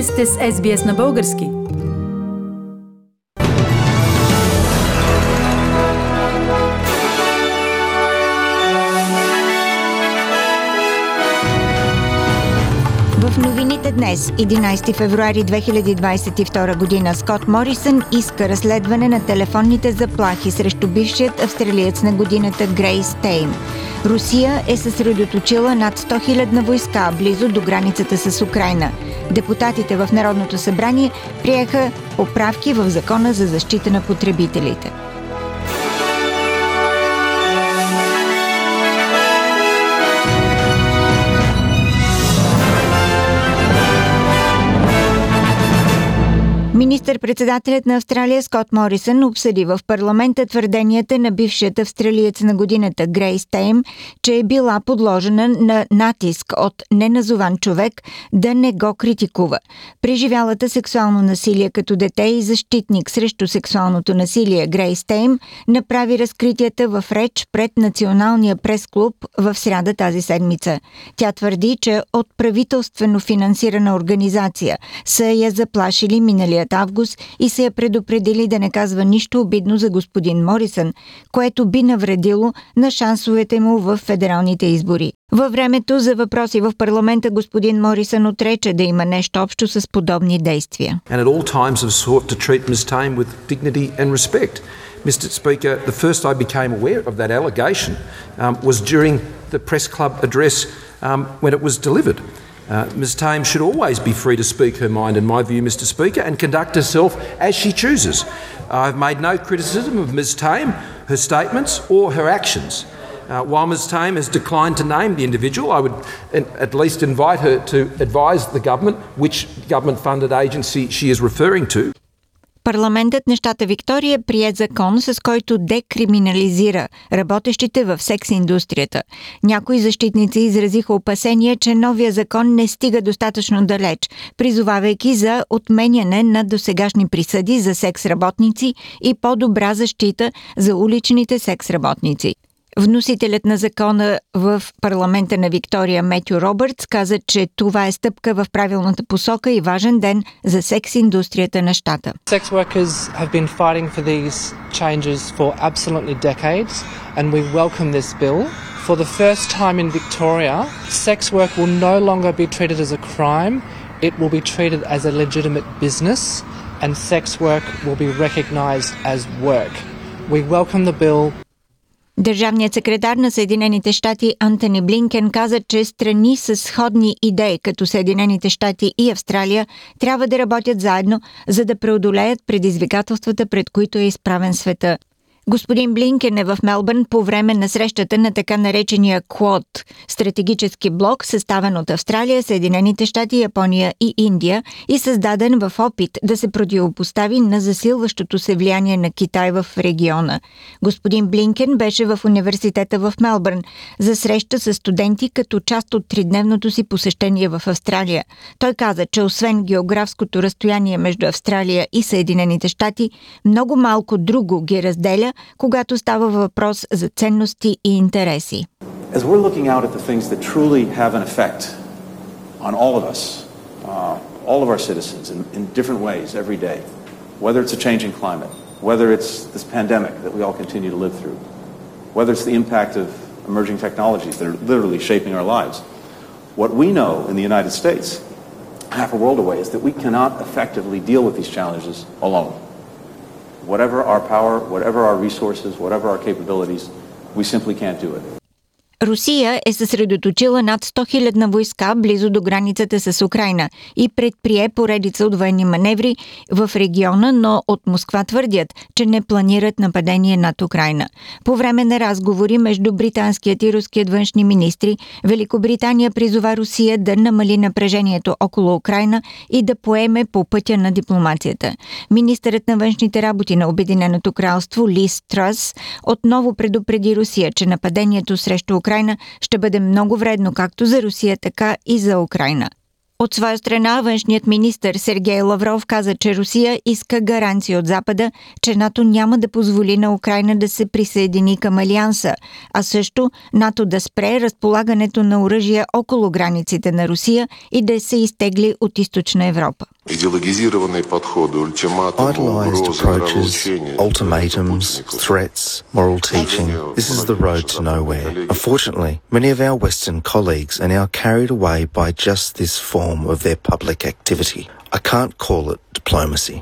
Вие сте с SBS на български. В новините днес, 11 февруари 2022 година, Скот Морисън иска разследване на телефонните заплахи срещу бившият австралиец на годината Грейс Тейм. Русия е съсредоточила над 100 000 войска близо до границата с Украина. Депутатите в Народното събрание приеха поправки в Закона за защита на потребителите. Министър-председателят на Австралия Скот Морисън обсъди в парламента твърденията на бившият австралиец на годината Грейс Тейм, че е била подложена на натиск от неназован човек да не го критикува. Преживялата сексуално насилие като дете и защитник срещу сексуалното насилие Грейс Тейм направи разкритията в реч пред Националния прес-клуб в сряда тази седмица. Тя твърди, че от правителствено финансирана организация са я заплашили миналият август и се я предупредили да не казва нищо обидно за господин Морисън, което би навредило на шансовете му в федералните избори. Във времето за въпроси в парламента господин Морисън отрече да има нещо общо с подобни действия. Mr Speaker, the first I became aware of that allegation um, was during the press club address um, when it was delivered. Uh, Ms Tame should always be free to speak her mind, in my view, Mr Speaker, and conduct herself as she chooses. I've made no criticism of Ms Tame, her statements, or her actions. Uh, while Ms Tame has declined to name the individual, I would at least invite her to advise the government which government funded agency she is referring to. Парламентът на щата Виктория прие закон, с който декриминализира работещите в секс индустрията. Някои защитници изразиха опасения, че новия закон не стига достатъчно далеч, призовавайки за отменяне на досегашни присъди за секс работници и по-добра защита за уличните секс работници. Вносителят на закона в парламента на Виктория Метю Робъртс каза, че това е стъпка в правилната посока и важен ден за секс индустрията на щата. And we welcome this bill. For the first time in Victoria, sex work will no longer be treated as a crime, it will be treated as a legitimate business, and sex work will be recognised as work. We welcome the bill. Държавният секретар на Съединените щати Антони Блинкен каза, че страни с сходни идеи като Съединените щати и Австралия трябва да работят заедно, за да преодолеят предизвикателствата, пред които е изправен света. Господин Блинкен е в Мелбърн по време на срещата на така наречения Quad – стратегически блок, съставен от Австралия, Съединените щати, Япония и Индия и създаден в опит да се противопостави на засилващото се влияние на Китай в региона. Господин Блинкен беше в университета в Мелбърн за среща с студенти като част от тридневното си посещение в Австралия. Той каза, че освен географското разстояние между Австралия и Съединените щати, много малко друго ги разделя, когато става въпрос за ценности и интереси. As we're looking out at the things that truly have an effect on all of us, uh, all of our citizens in, in different ways every day, whether it's a changing climate, whether it's this pandemic that we all continue to live through, whether it's the impact of emerging technologies that are literally shaping our lives, what we know in the United States, half a world away, is that we cannot effectively deal with these challenges alone. Whatever our power, whatever our resources, whatever our capabilities, we simply can't do it. Русия е съсредоточила над 100 000 войска близо до границата с Украина и предприе поредица от военни маневри в региона, но от Москва твърдят, че не планират нападение над Украина. По време на разговори между британският и руският външни министри, Великобритания призова Русия да намали напрежението около Украина и да поеме по пътя на дипломацията. Министърът на външните работи на Обединеното кралство Лис Тръс отново предупреди Русия, че нападението срещу Украина ще бъде много вредно както за Русия, така и за Украина. От своя страна, външният министр Сергей Лавров каза, че Русия иска гаранции от Запада, че НАТО няма да позволи на Украина да се присъедини към Алианса, а също НАТО да спре разполагането на оръжия около границите на Русия и да се изтегли от източна Европа. Идеологизированные подходы, ультиматумы, Idealized угрозы, approaches, нравоучения. ultimatums, threats, moral teaching. This is the road to nowhere. Unfortunately, many of our Western colleagues are now carried away by just this form of their public activity. I can't call it diplomacy.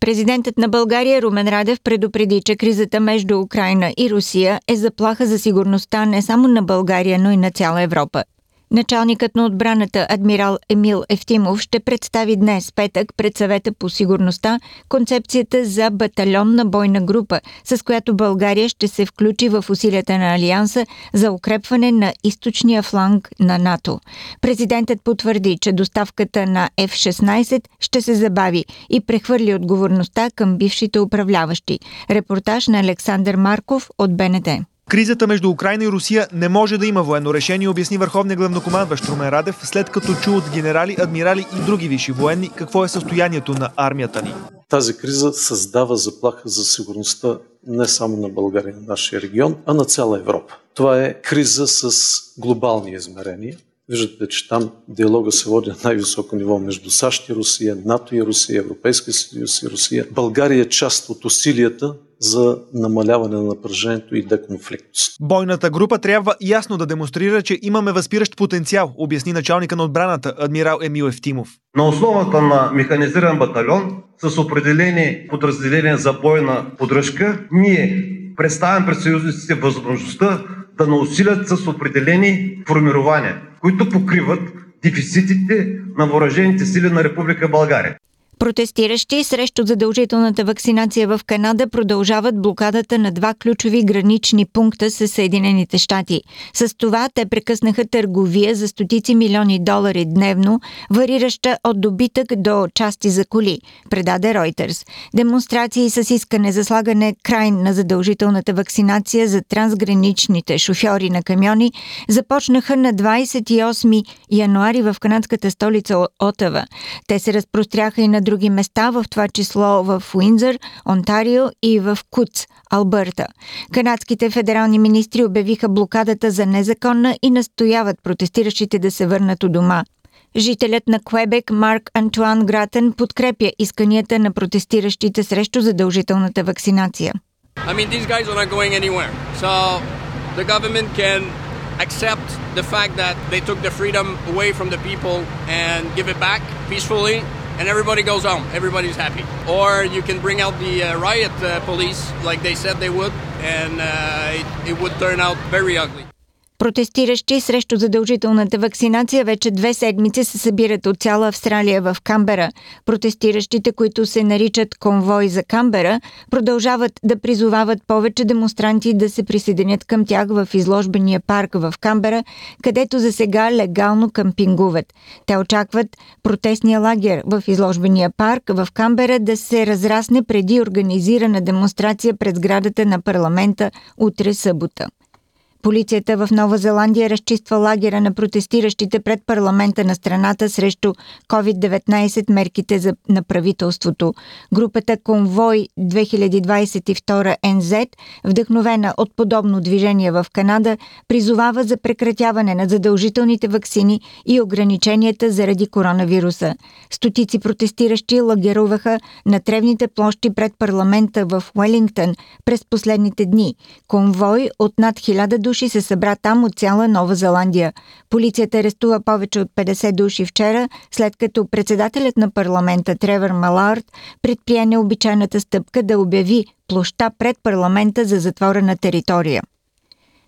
Президентът на България Румен Радев предупреди, че кризата между Украина и Русия е заплаха за сигурността не само на България, но и на цяла Европа. Началникът на отбраната адмирал Емил Ефтимов ще представи днес, петък, пред съвета по сигурността, концепцията за батальонна бойна група, с която България ще се включи в усилията на Алианса за укрепване на източния фланг на НАТО. Президентът потвърди, че доставката на F-16 ще се забави и прехвърли отговорността към бившите управляващи. Репортаж на Александър Марков от БНТ. Кризата между Украина и Русия не може да има военно решение, обясни върховният главнокомандващ Румен Радев, след като чу от генерали, адмирали и други висши военни какво е състоянието на армията ни. Тази криза създава заплаха за сигурността не само на България, на нашия регион, а на цяла Европа. Това е криза с глобални измерения. Виждате, че там диалога се води на най-високо ниво между САЩ и Русия, НАТО и Русия, Европейския съюз и Русия. България е част от усилията за намаляване на напрежението и деконфликтност. Бойната група трябва ясно да демонстрира, че имаме възпиращ потенциал, обясни началника на отбраната адмирал Емил Ефтимов. На основата на механизиран батальон с определени подразделения за бойна поддръжка, ние представяме пред съюзниците възможността да наусилят с определени формирования, които покриват дефицитите на въоръжените сили на Република България. Протестиращи срещу задължителната вакцинация в Канада продължават блокадата на два ключови гранични пункта с Съединените щати. С това те прекъснаха търговия за стотици милиони долари дневно, варираща от добитък до части за коли, предаде Reuters. Демонстрации с искане за слагане край на задължителната вакцинация за трансграничните шофьори на камиони започнаха на 28 януари в канадската столица Отава. Те се разпростряха и на други места, в това число в Уинзър, Онтарио и в Куц, Албърта. Канадските федерални министри обявиха блокадата за незаконна и настояват протестиращите да се върнат у дома. Жителят на Квебек Марк Антуан Гратен подкрепя исканията на протестиращите срещу задължителната вакцинация. I mean, accept the fact that they took the freedom away from the people and give it back peacefully, and everybody goes home. Everybody's happy. Or you can bring out the uh, riot uh, police like they said they would, and uh, it, it would turn out very ugly. Протестиращи срещу задължителната вакцинация вече две седмици се събират от цяла Австралия в Камбера. Протестиращите, които се наричат конвой за Камбера, продължават да призовават повече демонстранти да се присъединят към тях в изложбения парк в Камбера, където за сега легално кампингуват. Те очакват протестния лагер в изложбения парк в Камбера да се разрасне преди организирана демонстрация пред сградата на парламента утре събота. Полицията в Нова Зеландия разчиства лагера на протестиращите пред парламента на страната срещу COVID-19 мерките за, на правителството. Групата Конвой 2022 НЗ, вдъхновена от подобно движение в Канада, призовава за прекратяване на задължителните вакцини и ограниченията заради коронавируса. Стотици протестиращи лагеруваха на тревните площи пред парламента в Уелингтън през последните дни. Конвой от над 1000 души се събра там от цяла Нова Зеландия. Полицията арестува повече от 50 души вчера, след като председателят на парламента Тревър Малард предприе необичайната стъпка да обяви площа пред парламента за затворена територия.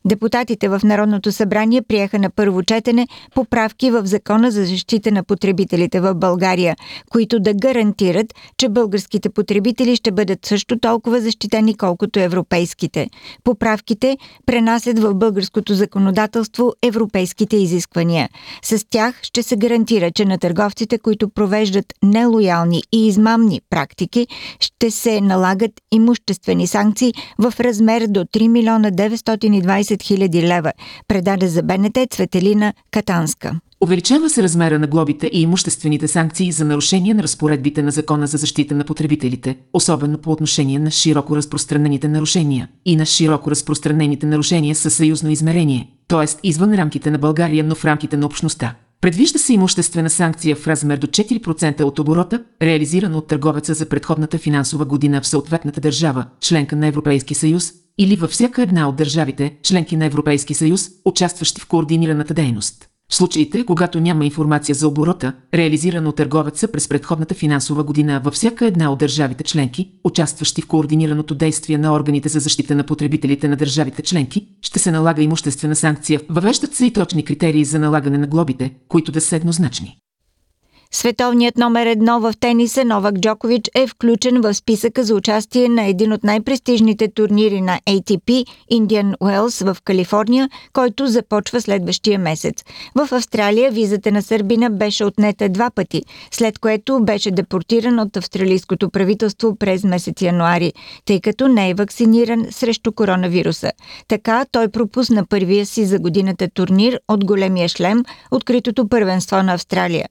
Депутатите в Народното събрание приеха на първо четене поправки в Закона за защита на потребителите в България, които да гарантират, че българските потребители ще бъдат също толкова защитени, колкото европейските. Поправките пренасят в българското законодателство европейските изисквания. С тях ще се гарантира, че на търговците, които провеждат нелоялни и измамни практики, ще се налагат имуществени санкции в размер до 3 милиона 920 хиляди лева, предаде за БНТ Цветелина Катанска. Увеличава се размера на глобите и имуществените санкции за нарушение на разпоредбите на Закона за защита на потребителите, особено по отношение на широко разпространените нарушения и на широко разпространените нарушения със съюзно измерение, т.е. извън рамките на България, но в рамките на общността. Предвижда се имуществена санкция в размер до 4% от оборота, реализирана от търговеца за предходната финансова година в съответната държава, членка на Европейски съюз, или във всяка една от държавите, членки на Европейски съюз, участващи в координираната дейност. В случаите, когато няма информация за оборота, реализирана от търговеца през предходната финансова година във всяка една от държавите членки, участващи в координираното действие на органите за защита на потребителите на държавите членки, ще се налага имуществена санкция. Въвеждат се и точни критерии за налагане на глобите, които да са еднозначни. Световният номер едно в тениса Новак Джокович е включен в списъка за участие на един от най-престижните турнири на ATP Indian Wells в Калифорния, който започва следващия месец. В Австралия визата на Сърбина беше отнета два пъти, след което беше депортиран от австралийското правителство през месец януари, тъй като не е вакциниран срещу коронавируса. Така той пропусна първия си за годината турнир от големия шлем, откритото първенство на Австралия.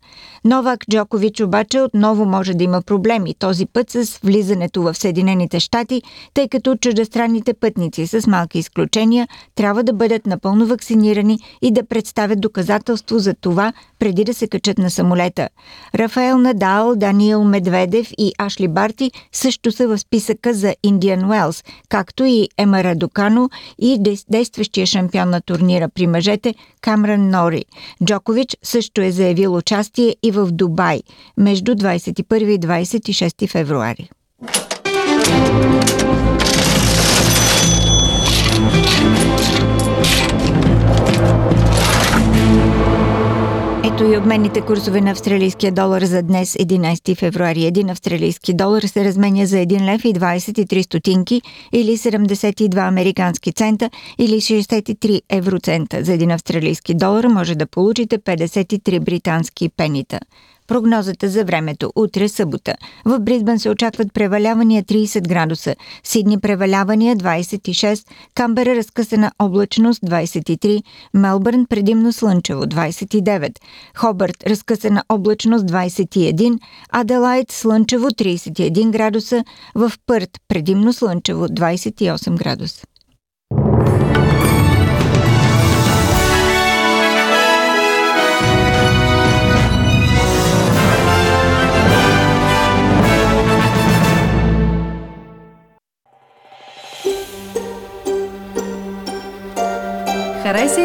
Новак Джокович обаче отново може да има проблеми, този път с влизането в Съединените щати, тъй като чуждестранните пътници с малки изключения трябва да бъдат напълно вакцинирани и да представят доказателство за това преди да се качат на самолета. Рафаел Надал, Даниел Медведев и Ашли Барти също са в списъка за Индиан Уелс, както и Ема Радокано и действащия шампион на турнира при мъжете Камран Нори. Джокович също е заявил участие и в Дубай между 21 и 26 февруари. Ето и обменните курсове на австралийския долар за днес, 11 февруари. Един австралийски долар се разменя за 1 лев и 23 стотинки или 72 американски цента или 63 евроцента. За един австралийски долар може да получите 53 британски пенита. Прогнозата за времето. Утре събота. В Бризбън се очакват превалявания 30 градуса, Сидни превалявания 26, Камбера разкъсана облачност 23, Мелбърн предимно слънчево 29, Хобърт разкъсана облачност 21, Аделайт слънчево 31 градуса, в Пърт предимно слънчево 28 градуса.